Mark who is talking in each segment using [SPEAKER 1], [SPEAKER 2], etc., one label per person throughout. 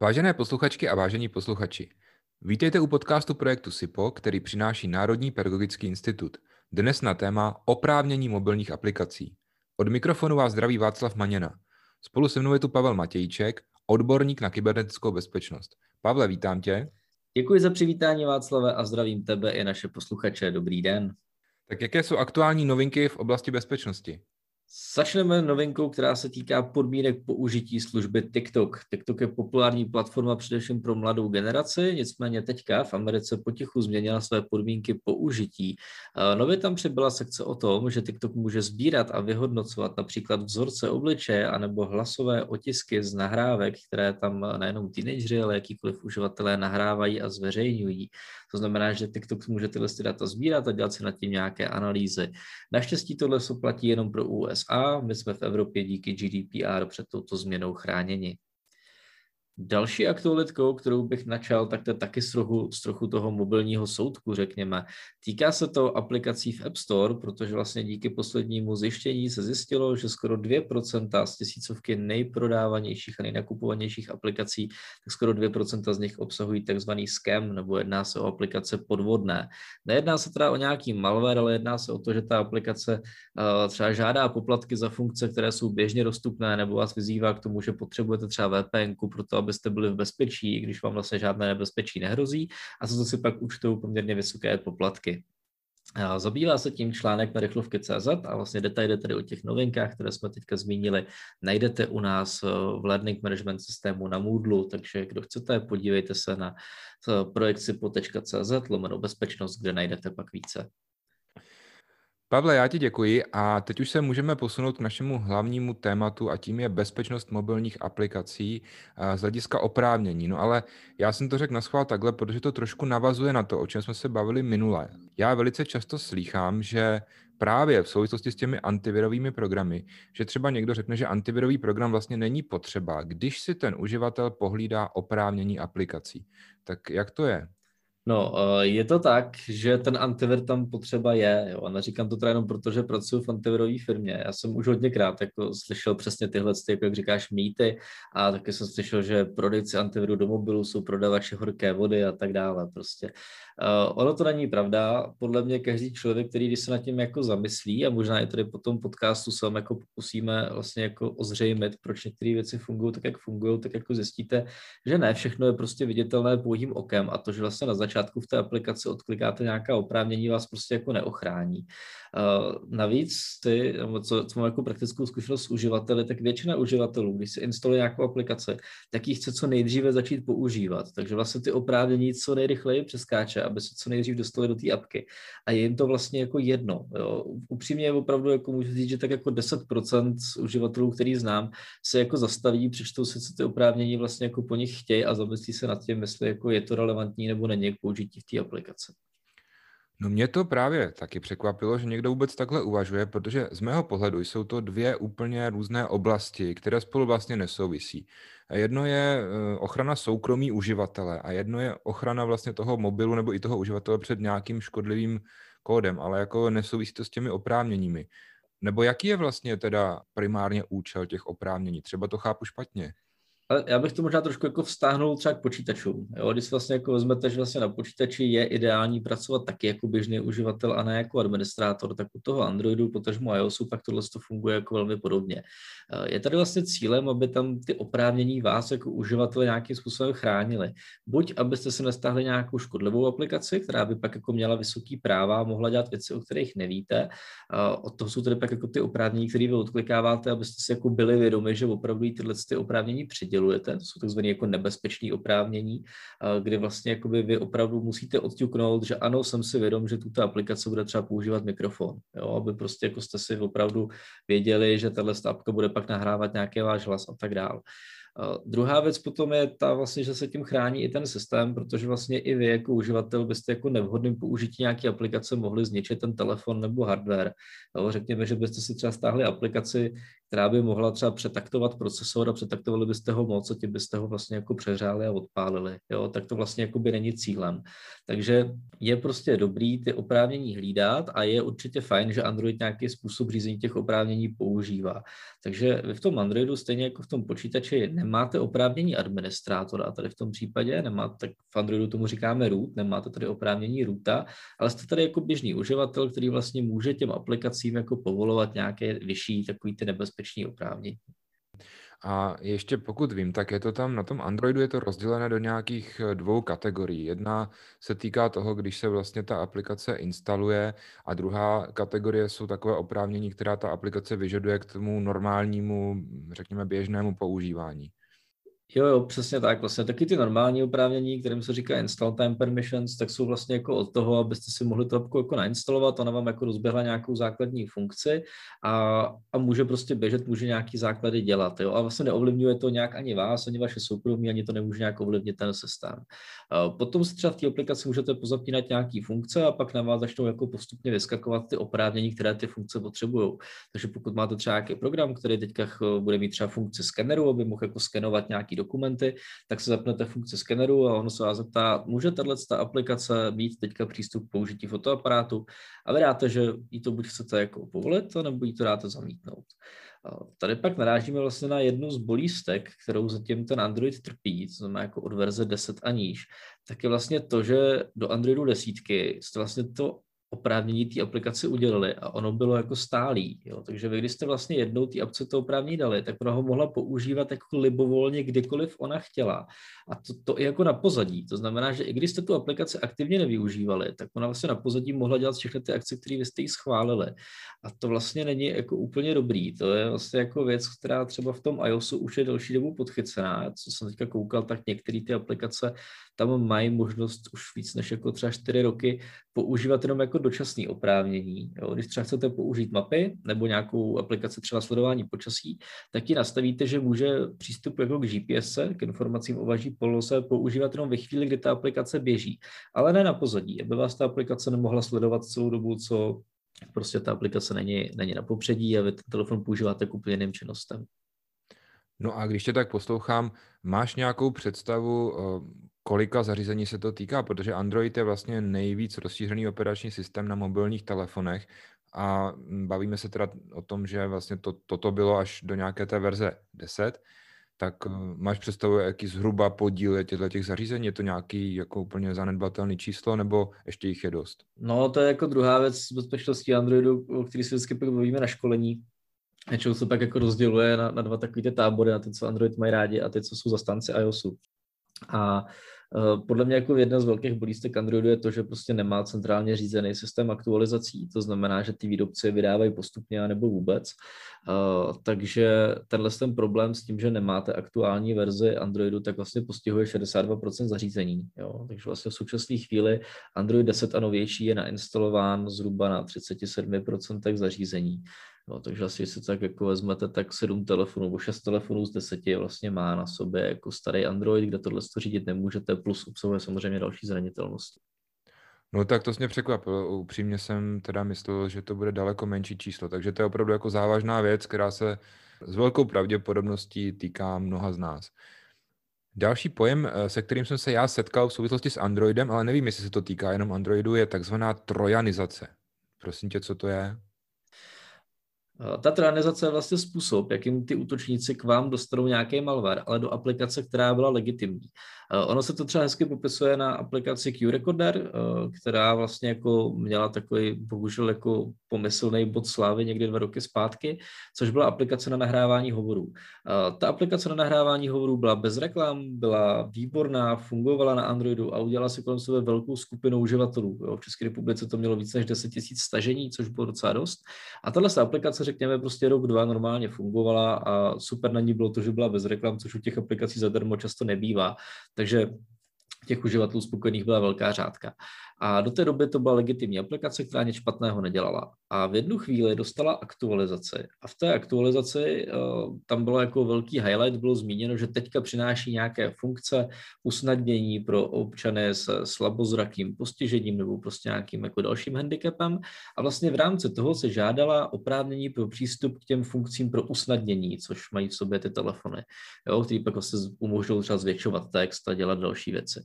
[SPEAKER 1] Vážené posluchačky a vážení posluchači, vítejte u podcastu projektu SIPO, který přináší Národní pedagogický institut. Dnes na téma oprávnění mobilních aplikací. Od mikrofonu vás zdraví Václav Maněna. Spolu se mnou je tu Pavel Matějček, odborník na kybernetickou bezpečnost. Pavle, vítám tě.
[SPEAKER 2] Děkuji za přivítání Václave a zdravím tebe i naše posluchače. Dobrý den.
[SPEAKER 1] Tak jaké jsou aktuální novinky v oblasti bezpečnosti?
[SPEAKER 2] Začneme novinkou, která se týká podmínek použití služby TikTok. TikTok je populární platforma především pro mladou generaci, nicméně teďka v Americe potichu změnila své podmínky použití. Nově tam přibyla sekce o tom, že TikTok může sbírat a vyhodnocovat například vzorce obličeje anebo hlasové otisky z nahrávek, které tam nejenom teenageři, ale jakýkoliv uživatelé nahrávají a zveřejňují. To znamená, že TikTok může tyhle data sbírat a dělat si nad tím nějaké analýzy. Naštěstí tohle se platí jenom pro USA, my jsme v Evropě díky GDPR před touto změnou chráněni. Další aktualitkou, kterou bych načal, tak to je taky z trochu, z trochu toho mobilního soudku, řekněme. Týká se to aplikací v App Store, protože vlastně díky poslednímu zjištění se zjistilo, že skoro 2% z tisícovky nejprodávanějších a nejnakupovanějších aplikací, tak skoro 2% z nich obsahují takzvaný scam, nebo jedná se o aplikace podvodné. Nejedná se teda o nějaký malware, ale jedná se o to, že ta aplikace uh, třeba žádá poplatky za funkce, které jsou běžně dostupné, nebo vás vyzývá k tomu, že potřebujete třeba VPN pro to, abyste byli v bezpečí, když vám vlastně žádné nebezpečí nehrozí a za to si pak účtou poměrně vysoké poplatky. Zabývá se tím článek na rychlovky.cz a vlastně detaily tady o těch novinkách, které jsme teďka zmínili, najdete u nás v Learning Management systému na Moodle, takže kdo chcete, podívejte se na projekcipo.cz lomeno bezpečnost, kde najdete pak více.
[SPEAKER 1] Pavle, já ti děkuji a teď už se můžeme posunout k našemu hlavnímu tématu a tím je bezpečnost mobilních aplikací z hlediska oprávnění. No ale já jsem to řekl na schvál takhle, protože to trošku navazuje na to, o čem jsme se bavili minule. Já velice často slýchám, že právě v souvislosti s těmi antivirovými programy, že třeba někdo řekne, že antivirový program vlastně není potřeba, když si ten uživatel pohlídá oprávnění aplikací. Tak jak to je?
[SPEAKER 2] No, eh, je to tak, že ten antivir tam potřeba je, jo, a neříkám to teda jenom proto, že pracuji v antivirové firmě. Já jsem už hodněkrát jako slyšel přesně tyhle, jako jak říkáš, mýty a taky jsem slyšel, že prodejci antiviru do mobilu jsou prodavači horké vody a tak dále prostě. Uh, ono to není pravda. Podle mě každý člověk, který když se nad tím jako zamyslí a možná i tady po tom podcastu se jako pokusíme vlastně jako ozřejmit, proč některé věci fungují tak, jak fungují, tak jako zjistíte, že ne všechno je prostě viditelné pouhým okem a to, že vlastně na začátku v té aplikaci odklikáte nějaká oprávnění, vás prostě jako neochrání. Uh, navíc ty, co, co mám jako praktickou zkušenost s uživateli, tak většina uživatelů, když si instaluje nějakou aplikaci, tak ji chce co nejdříve začít používat. Takže vlastně ty oprávnění co nejrychleji přeskáče aby se co nejdřív dostali do té apky. A je jim to vlastně jako jedno. Jo. Upřímně opravdu jako můžu říct, že tak jako 10% uživatelů, který znám, se jako zastaví, přečtou si, co ty oprávnění vlastně jako po nich chtějí a zamyslí se nad tím, jestli jako je to relevantní nebo není použití v té aplikaci.
[SPEAKER 1] No mě to právě taky překvapilo, že někdo vůbec takhle uvažuje, protože z mého pohledu jsou to dvě úplně různé oblasti, které spolu vlastně nesouvisí. Jedno je eh, ochrana soukromí uživatele a jedno je ochrana vlastně toho mobilu nebo i toho uživatele před nějakým škodlivým kódem, ale jako nesouvisí to s těmi oprávněními. Nebo jaký je vlastně teda primárně účel těch oprávnění? Třeba to chápu špatně.
[SPEAKER 2] Ale já bych to možná trošku jako vztáhnul třeba k počítačům. Jo? Když vlastně jako vezmete, že vlastně na počítači je ideální pracovat taky jako běžný uživatel a ne jako administrátor, tak u toho Androidu, potažmo iOSu, pak tohle to funguje jako velmi podobně. Eh, je tady vlastně cílem, aby tam ty oprávnění vás jako uživatele nějakým způsobem chránili. Buď abyste si nestáhli nějakou škodlivou aplikaci, která by pak jako měla vysoký práva a mohla dělat věci, o kterých nevíte. Eh, od toho jsou tady pak jako ty oprávnění, které vy odklikáváte, abyste si jako byli vědomi, že opravdu tyhle ty oprávnění přidělili přidělujete, to jsou takzvané jako nebezpečné oprávnění, kdy vlastně jakoby vy opravdu musíte odťuknout, že ano, jsem si vědom, že tuto aplikace bude třeba používat mikrofon, jo, aby prostě jako jste si opravdu věděli, že tahle apka bude pak nahrávat nějaký váš hlas a tak dále. Uh, druhá věc potom je ta vlastně, že se tím chrání i ten systém, protože vlastně i vy jako uživatel byste jako nevhodným použití nějaké aplikace mohli zničit ten telefon nebo hardware. Jo, řekněme, že byste si třeba stáhli aplikaci, která by mohla třeba přetaktovat procesor a přetaktovali byste ho moc a tím byste ho vlastně jako přehřáli a odpálili. Jo? Tak to vlastně jako by není cílem. Takže je prostě dobrý ty oprávnění hlídat a je určitě fajn, že Android nějaký způsob řízení těch oprávnění používá. Takže vy v tom Androidu stejně jako v tom počítači nemáte oprávnění administrátora tady v tom případě, nemáte, tak v Androidu tomu říkáme root, nemáte tady oprávnění roota, ale jste tady jako běžný uživatel, který vlastně může těm aplikacím jako povolovat nějaké vyšší takový ty nebezpečný oprávnění.
[SPEAKER 1] A ještě pokud vím, tak je to tam na tom Androidu je to rozdělené do nějakých eh, dvou kategorií. Jedna se týká toho, když se vlastně ta aplikace instaluje a druhá kategorie jsou takové oprávnění, která ta aplikace vyžaduje k tomu normálnímu, řekněme, běžnému používání.
[SPEAKER 2] Jo, jo, přesně tak. Vlastně taky ty normální oprávnění, kterým se říká install time permissions, tak jsou vlastně jako od toho, abyste si mohli to jako nainstalovat, ona vám jako rozběhla nějakou základní funkci a, a může prostě běžet, může nějaký základy dělat. Jo? A vlastně neovlivňuje to nějak ani vás, ani vaše soukromí, ani to nemůže nějak ovlivnit ten systém. Potom si třeba v té aplikaci můžete pozapínat nějaký funkce a pak na vás začnou jako postupně vyskakovat ty oprávnění, které ty funkce potřebují. Takže pokud máte třeba nějaký program, který teďka bude mít třeba funkci skeneru, aby mohl jako skenovat nějaký dokumenty, tak se zapnete funkci skeneru a ono se vás zeptá, může tahle aplikace mít teďka přístup k použití fotoaparátu a vy dáte, že jí to buď chcete jako povolit, nebo jí to dáte zamítnout. Tady pak narážíme vlastně na jednu z bolístek, kterou zatím ten Android trpí, to znamená jako od verze 10 a níž, tak je vlastně to, že do Androidu desítky jste vlastně to oprávnění té aplikaci udělali a ono bylo jako stálý. Jo? Takže vy, když jste vlastně jednou té apce to oprávnění dali, tak ona ho mohla používat jako libovolně kdykoliv ona chtěla. A to, to i jako na pozadí. To znamená, že i když jste tu aplikaci aktivně nevyužívali, tak ona vlastně na pozadí mohla dělat všechny ty akce, které vy jste jí schválili. A to vlastně není jako úplně dobrý. To je vlastně jako věc, která třeba v tom iOSu už je delší dobu podchycená. Co jsem teďka koukal, tak některé ty aplikace tam mají možnost už víc než jako třeba čtyři roky používat jenom jako dočasné oprávnění. Jo? Když třeba chcete použít mapy nebo nějakou aplikaci třeba sledování počasí, tak ji nastavíte, že může přístup jako k GPS, k informacím o vaší poloze, používat jenom ve chvíli, kdy ta aplikace běží, ale ne na pozadí, aby vás ta aplikace nemohla sledovat celou dobu, co prostě ta aplikace není, není na popředí a vy ten telefon používáte k úplně jiným činnostem.
[SPEAKER 1] No a když tě tak poslouchám, máš nějakou představu, eh, kolika zařízení se to týká, protože Android je vlastně nejvíc rozšířený operační systém na mobilních telefonech a bavíme se teda o tom, že vlastně to, toto bylo až do nějaké té verze 10, tak eh, máš představu, jaký zhruba podíl je těchto těch zařízení? Je to nějaký jako úplně zanedbatelný číslo, nebo ještě jich je dost?
[SPEAKER 2] No, to je jako druhá věc z bezpečnosti Androidu, o který si vždycky bavíme na školení. Většinou se pak jako rozděluje na, na dva takové ty tábory, na ty, co Android mají rádi a ty, co jsou zastánci iOSu. A podle mě jako jedna z velkých bolístek Androidu je to, že prostě nemá centrálně řízený systém aktualizací, to znamená, že ty výrobci vydávají postupně nebo vůbec. Eh, takže tenhle ten problém s tím, že nemáte aktuální verzi Androidu, tak vlastně postihuje 62% zařízení. Jo? Takže vlastně v současné chvíli Android 10 a novější je nainstalován zhruba na 37% zařízení. No, takže asi, si tak jako vezmete, tak sedm telefonů nebo šest telefonů z deseti vlastně má na sobě jako starý Android, kde tohle to řídit nemůžete, plus obsahuje samozřejmě další zranitelnosti.
[SPEAKER 1] No tak to mě překvapilo. Upřímně jsem teda myslel, že to bude daleko menší číslo, takže to je opravdu jako závažná věc, která se s velkou pravděpodobností týká mnoha z nás. Další pojem, eh, se kterým jsem se já setkal v souvislosti s Androidem, ale nevím, jestli se to týká jenom Androidu, je takzvaná trojanizace. Prosím tě, co to je?
[SPEAKER 2] Ta tranizace je vlastně způsob, jakým ty útočníci k vám dostanou nějaký malware, ale do aplikace, která byla legitimní. Ono se to třeba hezky popisuje na aplikaci QRecorder, eh, která vlastně jako měla takový bohužel jako pomyslný bod slávy někdy dva roky zpátky, což byla aplikace na nahrávání hovorů. Ta aplikace na nahrávání hovorů byla bez reklam, byla výborná, fungovala na Androidu a udělala si kolem sebe velkou skupinu uživatelů. V České republice to mělo více než 10 000 stažení, což bylo docela dost. A tahle aplikace, řekněme, prostě rok, dva normálně fungovala a super na ní bylo to, že byla bez reklam, což u těch aplikací zadarmo často nebývá. Takže těch uživatelů spokojených byla velká řádka. A do té doby to byla legitimní aplikace, která nic špatného nedělala. A v jednu chvíli dostala aktualizaci. A v té aktualizaci uh, tam bylo jako velký highlight, bylo zmíněno, že teďka přináší nějaké funkce usnadnění pro občany s slabozrakým postižením nebo prostě nějakým jako dalším handicapem. A vlastně v rámci toho se žádala oprávnění pro přístup k těm funkcím pro usnadnění, což mají v sobě ty telefony, jo, který pak vlastně umožňují třeba zvětšovat text a dělat další věci.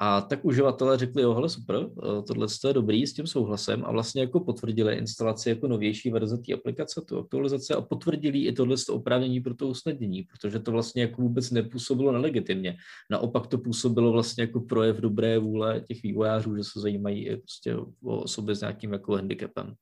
[SPEAKER 2] A tak uživatelé řekli, jo, hele super, tohle je dobrý, s tím souhlasem a vlastně jako potvrdili instalaci jako novější verze té aplikace, tu aktualizace a potvrdili i tohle oprávnění pro to usnadnění, protože to vlastně jako vůbec nepůsobilo nelegitimně. Naopak to působilo vlastně jako projev dobré vůle těch vývojářů, že se zajímají prostě o osoby s nějakým jako handicapem.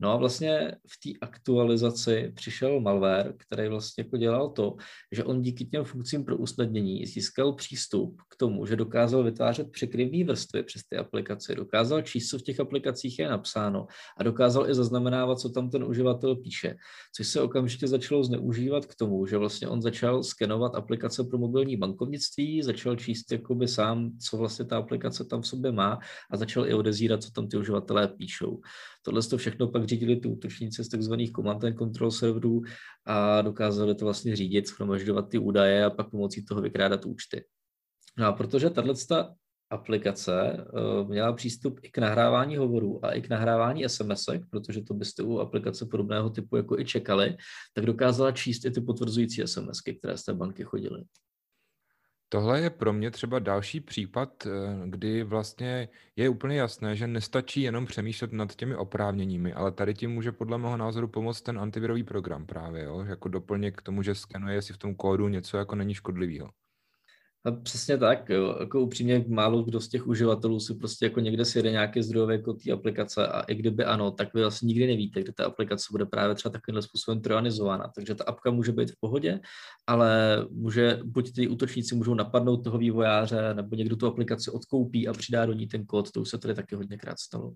[SPEAKER 2] No a vlastně v té aktualizaci přišel malware, který vlastně jako dělal to, že on díky těm funkcím pro usnadnění získal přístup k tomu, že dokázal vytvářet překryvné vrstvy přes ty aplikace, dokázal číst, co v těch aplikacích je napsáno a dokázal i zaznamenávat, co tam ten uživatel píše, což se okamžitě začalo zneužívat k tomu, že vlastně on začal skenovat aplikace pro mobilní bankovnictví, začal číst jakoby sám, co vlastně ta aplikace tam v sobě má a začal i odezírat, co tam ty uživatelé píšou. Tohle to všechno pak řídili ty útočníci z tzv. command and control serverů a dokázali to vlastně řídit, schromažďovat ty údaje a pak pomocí toho vykrádat účty. No a protože tahle aplikace uh, měla přístup i k nahrávání hovorů a i k nahrávání sms protože to byste u aplikace podobného typu jako i čekali, tak dokázala číst i ty potvrzující SMS, které z té banky chodily.
[SPEAKER 1] Tohle je pro mě třeba další případ, eh, kdy vlastně je úplně jasné, že nestačí jenom přemýšlet nad těmi oprávněními, ale tady tím může podle mého názoru pomoct ten antivirový program právě, jo? jako doplněk k tomu, že skenuje, jestli v tom kódu něco jako není škodlivého.
[SPEAKER 2] Přesně tak, jo. jako upřímně málo kdo z těch uživatelů si prostě jako někde si jede nějaké zdrojové jako té aplikace a i kdyby ano, tak vy vlastně nikdy nevíte, kde ta aplikace bude právě třeba takovýmhle způsobem trojanizována. Takže ta apka může být v pohodě, ale může, buď ty útočníci můžou napadnout toho vývojáře, nebo někdo tu aplikaci odkoupí a přidá do ní ten kód, to už se tady taky hodněkrát stalo.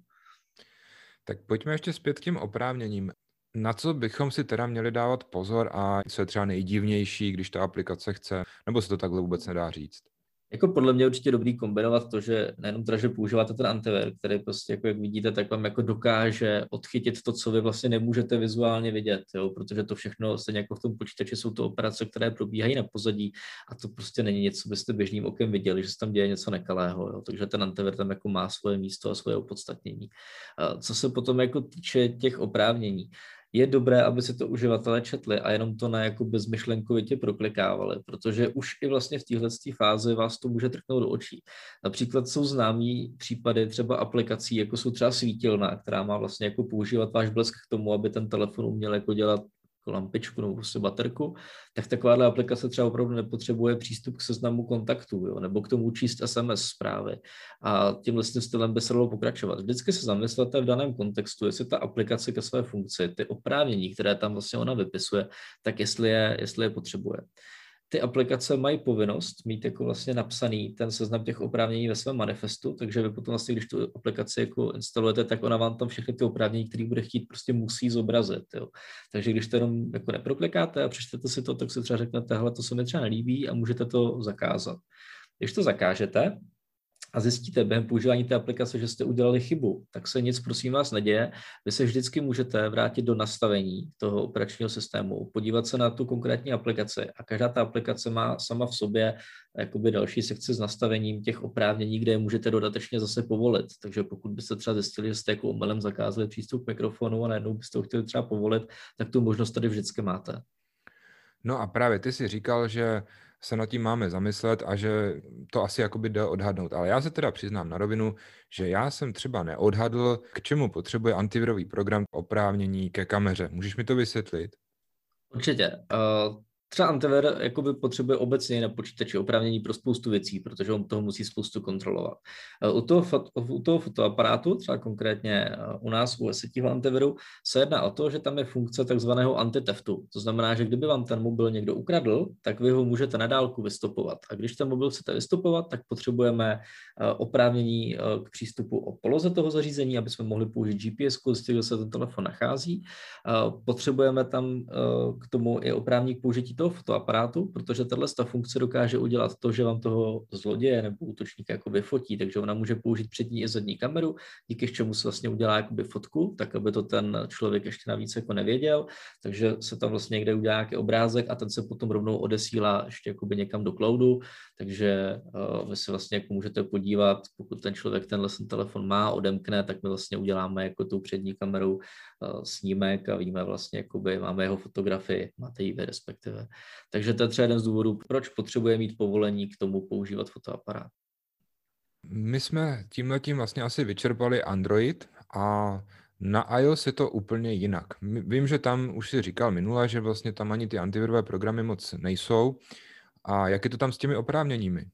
[SPEAKER 1] Tak pojďme ještě zpět k těm oprávněním. Na co bychom si teda měli dávat pozor a co je třeba nejdivnější, když ta aplikace chce, nebo se to takhle vůbec nedá říct?
[SPEAKER 2] Jako podle mě určitě dobrý kombinovat to, že nejenom teda, že používáte ten antivir, který prostě, jako jak vidíte, tak vám jako dokáže odchytit to, co vy vlastně nemůžete vizuálně vidět, jo? protože to všechno, stejně jako v tom počítači, jsou to operace, které probíhají na pozadí a to prostě není něco, co byste běžným okem viděli, že se tam děje něco nekalého, jo? takže ten antivir tam jako má svoje místo a svoje opodstatnění. Co se potom jako týče těch oprávnění, je dobré, aby si to uživatelé četli a jenom to na jako bezmyšlenkovitě proklikávali, protože už i vlastně v téhle fázi vás to může trknout do očí. Například jsou známí případy třeba aplikací, jako jsou třeba svítilna, která má vlastně jako používat váš blesk k tomu, aby ten telefon uměl jako dělat lampičku nebo prostě baterku, tak takováhle aplikace třeba opravdu nepotřebuje přístup k seznamu kontaktů, jo, nebo k tomu číst SMS zprávy. A tímhle stylem by se dalo pokračovat. Vždycky se zamyslete v daném kontextu, jestli ta aplikace ke své funkci, ty oprávnění, které tam vlastně ona vypisuje, tak jestli je, jestli je potřebuje ty aplikace mají povinnost mít jako vlastně napsaný ten seznam těch oprávnění ve svém manifestu, takže vy potom vlastně, když tu aplikaci jako instalujete, tak ona vám tam všechny ty oprávnění, které bude chtít, prostě musí zobrazit. Jo. Takže když to jenom jako neproklikáte a přečtete si to, tak si třeba řeknete, hele, to se mi třeba nelíbí a můžete to zakázat. Když to zakážete, a zjistíte během používání té aplikace, že jste udělali chybu, tak se nic prosím vás neděje. Vy se vždycky můžete vrátit do nastavení toho operačního systému, podívat se na tu konkrétní aplikaci a každá ta aplikace má sama v sobě jakoby další sekce s nastavením těch oprávnění, kde je můžete dodatečně zase povolit. Takže pokud byste třeba zjistili, že jste jako omylem zakázali přístup k mikrofonu a najednou byste ho chtěli třeba povolit, tak tu možnost tady vždycky máte.
[SPEAKER 1] No a právě ty si říkal, že se nad tím máme zamyslet a že to asi jakoby jde odhadnout. Ale já se teda přiznám na rovinu, že já jsem třeba neodhadl, k čemu potřebuje antivirový program oprávnění ke kameře. Můžeš mi to vysvětlit?
[SPEAKER 2] Určitě. Uh, Třeba antivir jakoby potřebuje obecně na počítači oprávnění pro spoustu věcí, protože on toho musí spoustu kontrolovat. Eh, u toho, u toho fotoaparátu, třeba konkrétně eh, u nás u SETího antiviru, se jedná o to, že tam je funkce takzvaného antiteftu. To znamená, že kdyby vám ten mobil někdo ukradl, tak vy ho můžete na dálku vystopovat. A když ten mobil chcete vystopovat, tak potřebujeme eh, oprávnění k přístupu o poloze toho zařízení, aby jsme mohli použít GPS, zjistit, kde se ten telefon nachází. Potřebujeme tam k tomu i oprávnění k použití toho fotoaparátu, protože tato funkce dokáže udělat to, že vám toho zloděje nebo útočníka jako vyfotí, takže ona může použít přední i zadní kameru, díky čemu se vlastně udělá jakoby fotku, tak aby to ten člověk ještě navíc jako nevěděl, takže se tam vlastně někde udělá nějaký obrázek a ten se potom rovnou odesílá ještě jakoby někam do cloudu, takže uh, vy si vlastně jako můžete podívat, pokud ten člověk tenhle ten telefon má, odemkne, tak my vlastně uděláme jako tu přední kamerou snímek a víme vlastně, jakoby máme jeho fotografii, máte ji vy respektive. Takže to je třeba jeden z důvodů, proč potřebuje mít povolení k tomu používat fotoaparát.
[SPEAKER 1] My jsme tímhle tím vlastně asi vyčerpali Android a na iOS je to úplně jinak. Vím, že tam už si říkal minule, že vlastně tam ani ty antivirové programy moc nejsou. A jak je to tam s těmi oprávněními?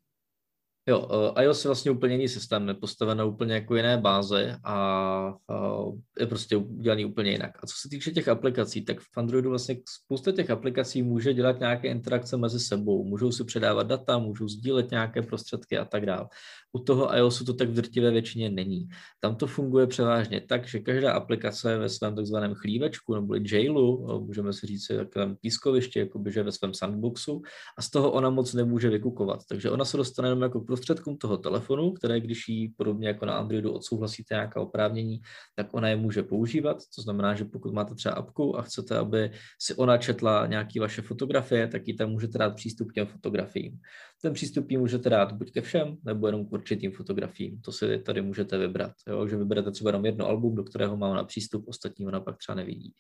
[SPEAKER 2] Jo, uh, iOS je vlastně úplně jiný systém, je postaven na úplně jako jiné báze a uh, je prostě udělaný úplně jinak. A co se týče těch aplikací, tak v Androidu vlastně spousta těch aplikací může dělat nějaké interakce mezi sebou, můžou si předávat data, můžou sdílet nějaké prostředky a tak dále. U toho iOSu to tak v drtivé většině není. Tam to funguje převážně tak, že každá aplikace ve svém takzvaném chlívečku nebo jailu, můžeme si říct takovém pískoviště, jako že ve svém sandboxu, a z toho ona moc nemůže vykukovat. Takže ona se dostane jenom jako prostředkům toho telefonu, které když jí podobně jako na Androidu odsouhlasíte nějaká oprávnění, tak ona je může používat. To znamená, že pokud máte třeba apku a chcete, aby si ona četla nějaké vaše fotografie, tak ji tam můžete dát přístup k těm fotografiím. Ten přístup jí můžete dát buď ke všem, nebo jenom k určitým fotografiím. To si tady můžete vybrat. Jo? Že vyberete třeba jenom jedno album, do kterého má ona přístup, ostatní ona pak třeba nevidí.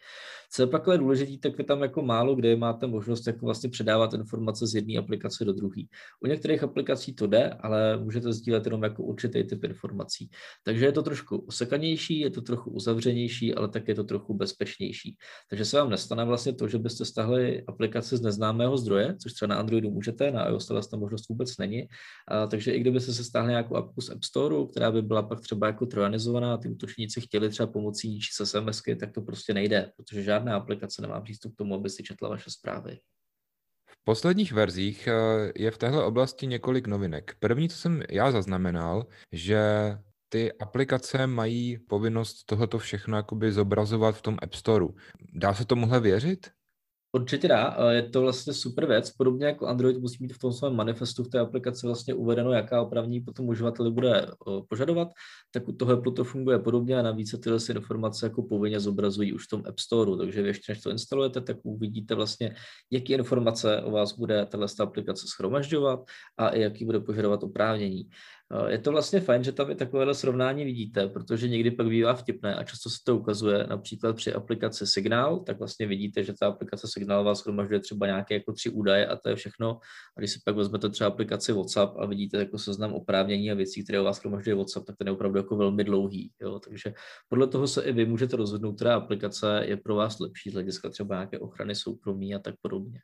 [SPEAKER 2] Co je pak ale důležité, tak vy tam jako málo kde máte možnost jako vlastně předávat informace z jedné aplikace do druhé. U některých aplikací to jde, ale můžete sdílet jenom jako určitý typ informací. Takže je to trošku osekanější, je to trochu uzavřenější, ale tak je to trochu bezpečnější. Takže se vám nestane vlastně to, že byste stahli aplikaci z neznámého zdroje, což třeba na Androidu můžete, na iOS možnost vůbec není. A, takže i kdybyste se stáhli nějakou apku z App Store, která by byla pak třeba jako trojanizovaná, ty útočníci chtěli třeba pomocí čísla SMSky, tak to prostě nejde, protože žádná aplikace nemá přístup k tomu, aby si četla vaše zprávy.
[SPEAKER 1] V posledních verzích eh, je v téhle oblasti několik novinek. První, co jsem já zaznamenal, že ty aplikace mají povinnost tohoto všechno jakoby zobrazovat v tom App Storeu. Dá se tomuhle věřit?
[SPEAKER 2] Určitě dá, je to vlastně super věc. Podobně jako Android musí mít v tom svém manifestu v té aplikaci vlastně uvedeno, jaká opravní potom uživateli bude požadovat, tak u toho Apple to funguje podobně a navíc se tyhle informace jako povinně zobrazují už v tom App Store, takže vy ještě než to instalujete, tak uvidíte vlastně, jaký informace o vás bude tahle aplikace schromažďovat a jaký bude požadovat oprávnění. Je to vlastně fajn, že tam i takovéhle srovnání vidíte, protože někdy pak bývá vtipné a často se to ukazuje například při aplikaci Signál, tak vlastně vidíte, že ta aplikace Signál vás shromažďuje třeba nějaké jako tři údaje a to je všechno. A když si pak vezmete třeba aplikaci WhatsApp a vidíte jako seznam oprávnění a věcí, které vás shromažďuje WhatsApp, tak ten je opravdu jako velmi dlouhý. Jo? Takže podle toho se i vy můžete rozhodnout, která aplikace je pro vás lepší z hlediska třeba nějaké ochrany soukromí a tak podobně.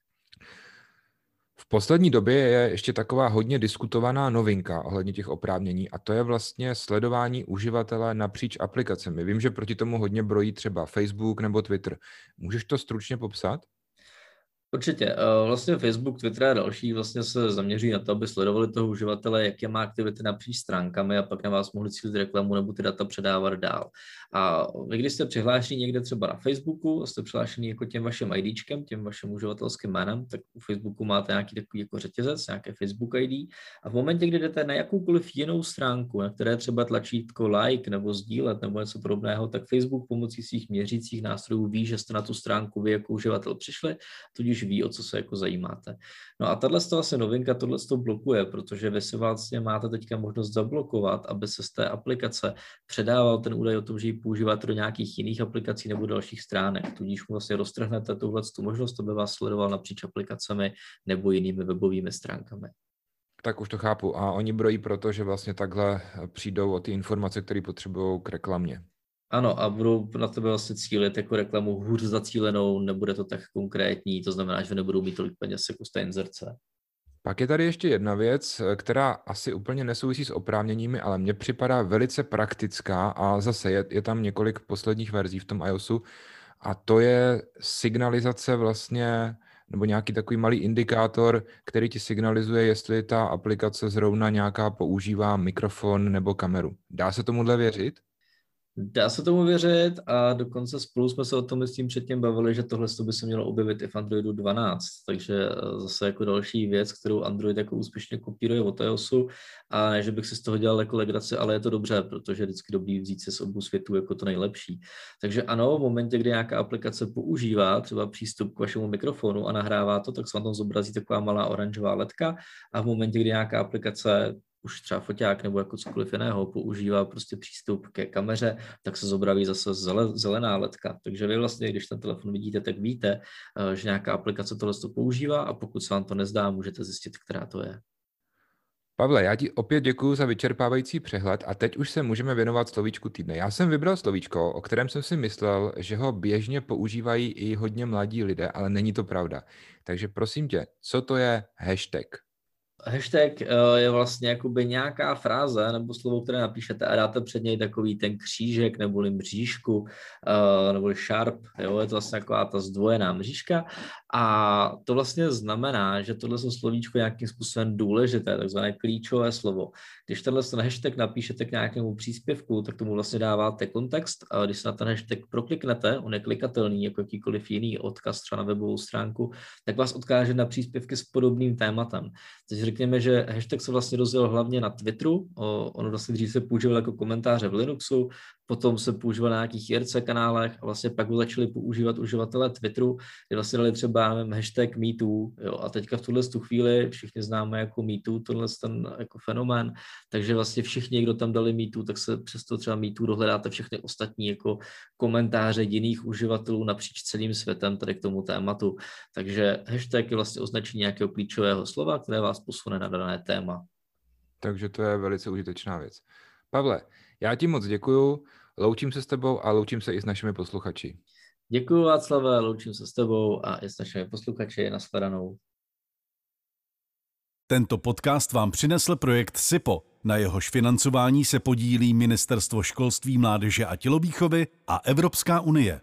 [SPEAKER 1] Poslední době je ještě taková hodně diskutovaná novinka ohledně těch oprávnění a to je vlastně sledování uživatele napříč aplikacemi. Vím, že proti tomu hodně brojí třeba Facebook nebo Twitter. Můžeš to stručně popsat?
[SPEAKER 2] Určitě. Eh, vlastně Facebook, Twitter a další vlastně se zaměří na to, aby sledovali toho uživatele, jaké má aktivity napříč stránkami a pak na vás mohli cílit reklamu nebo ty data předávat dál. A vy, když jste přihlášení někde třeba na Facebooku, jste přihlášený jako tím vaším IDčkem, tím vaším uživatelským jménem, tak u Facebooku máte nějaký takový jako řetězec, nějaké Facebook ID. A v momentě, kdy jdete na jakoukoliv jinou stránku, na které třeba tlačítko like nebo sdílet nebo něco podobného, tak Facebook pomocí svých měřících nástrojů ví, že jste na tu stránku vy jako uživatel přišli, tudíž už ví, o co se jako zajímáte. No a tahle vlastně novinka tohle to blokuje, protože vy si vlastně máte teďka možnost zablokovat, aby se z té aplikace předával ten údaj o tom, že ji používáte do nějakých jiných aplikací nebo dalších stránek. Tudíž mu vlastně roztrhnete tuhle tu možnost, aby vás sledoval napříč aplikacemi nebo jinými webovými stránkami.
[SPEAKER 1] Tak už to chápu. A oni brojí proto, že vlastně takhle přijdou o ty informace, které potřebují k reklamě.
[SPEAKER 2] Ano, a budou na tebe vlastně cílit jako reklamu hůř zacílenou, nebude to tak konkrétní, to znamená, že nebudou mít tolik peněz jako z té inzerce.
[SPEAKER 1] Pak je tady ještě jedna věc, která asi úplně nesouvisí s oprávněními, ale mně připadá velice praktická a zase je, je tam několik posledních verzí v tom iOSu a to je signalizace vlastně nebo nějaký takový malý indikátor, který ti signalizuje, jestli ta aplikace zrovna nějaká používá mikrofon nebo kameru. Dá se tomuhle věřit?
[SPEAKER 2] Dá se tomu věřit a dokonce spolu jsme se o tom s tím předtím bavili, že tohle by se mělo objevit i v Androidu 12, takže eh, zase jako další věc, kterou Android jako úspěšně kopíruje od iOSu. A ne, že bych si z toho dělal jako legraci, ale je to dobře, protože je vždycky dobrý vzít si z obou světů jako to nejlepší. Takže ano, v momentě, kdy nějaká aplikace používá třeba přístup k vašemu mikrofonu a nahrává to, tak se vám tam zobrazí taková malá oranžová ledka a v momentě, kdy nějaká aplikace už třeba foťák nebo jako cokoliv jiného používá prostě přístup ke kameře, tak se zobraví zase zelená ledka. Takže vy vlastně, když ten telefon vidíte, tak víte, eh, že nějaká aplikace tohle to používá a pokud se vám to nezdá, můžete zjistit, která to je.
[SPEAKER 1] Pavle, já ti opět děkuji za vyčerpávající přehled a teď už se můžeme věnovat slovíčku týdne. Já jsem vybral slovíčko, o kterém jsem si myslel, že ho běžně používají i hodně mladí lidé, ale není to pravda. Takže prosím tě, co to je hashtag?
[SPEAKER 2] Hashtag eh, je vlastně jakoby nějaká fráze nebo slovo, které napíšete a dáte před něj takový ten křížek nebo mřížku eh, nebo sharp, jo, je to vlastně taková ta zdvojená mřížka a to vlastně znamená, že tohle slovíčko nějakým způsobem důležité, takzvané klíčové slovo. Když tenhle ten hashtag napíšete k nějakému příspěvku, tak tomu vlastně dáváte kontext a když se na ten hashtag prokliknete, on je klikatelný jako jakýkoliv jiný odkaz třeba na webovou stránku, tak vás odkáže na příspěvky s podobným tématem. Takže řekněme, že hashtag se vlastně rozjel hlavně na Twitteru, ono vlastně dřív se používal jako komentáře v Linuxu, potom se používal na nějakých IRC kanálech a vlastně pak ho začali používat uživatelé Twitteru, kde vlastně dali třeba nevím, hashtag MeToo, jo, a teďka v tuhle tu chvíli všichni známe jako MeToo, tohle ten jako fenomén, takže vlastně všichni, kdo tam dali MeToo, tak se přes to třeba MeToo dohledáte všechny ostatní jako komentáře jiných uživatelů napříč celým světem tady k tomu tématu. Takže hashtag je vlastně označení nějakého klíčového slova, které vás posune na dané téma.
[SPEAKER 1] Takže to je velice užitečná věc. Pavle, já ti moc děkuju, loučím se s tebou a loučím se i s našimi posluchači.
[SPEAKER 2] Děkuji Václave, loučím se s tebou a i s našimi posluchači. Nashledanou.
[SPEAKER 3] Tento podcast vám přinesl projekt SIPO. Na jehož financování se podílí Ministerstvo školství, mládeže a tělovýchovy a Evropská unie.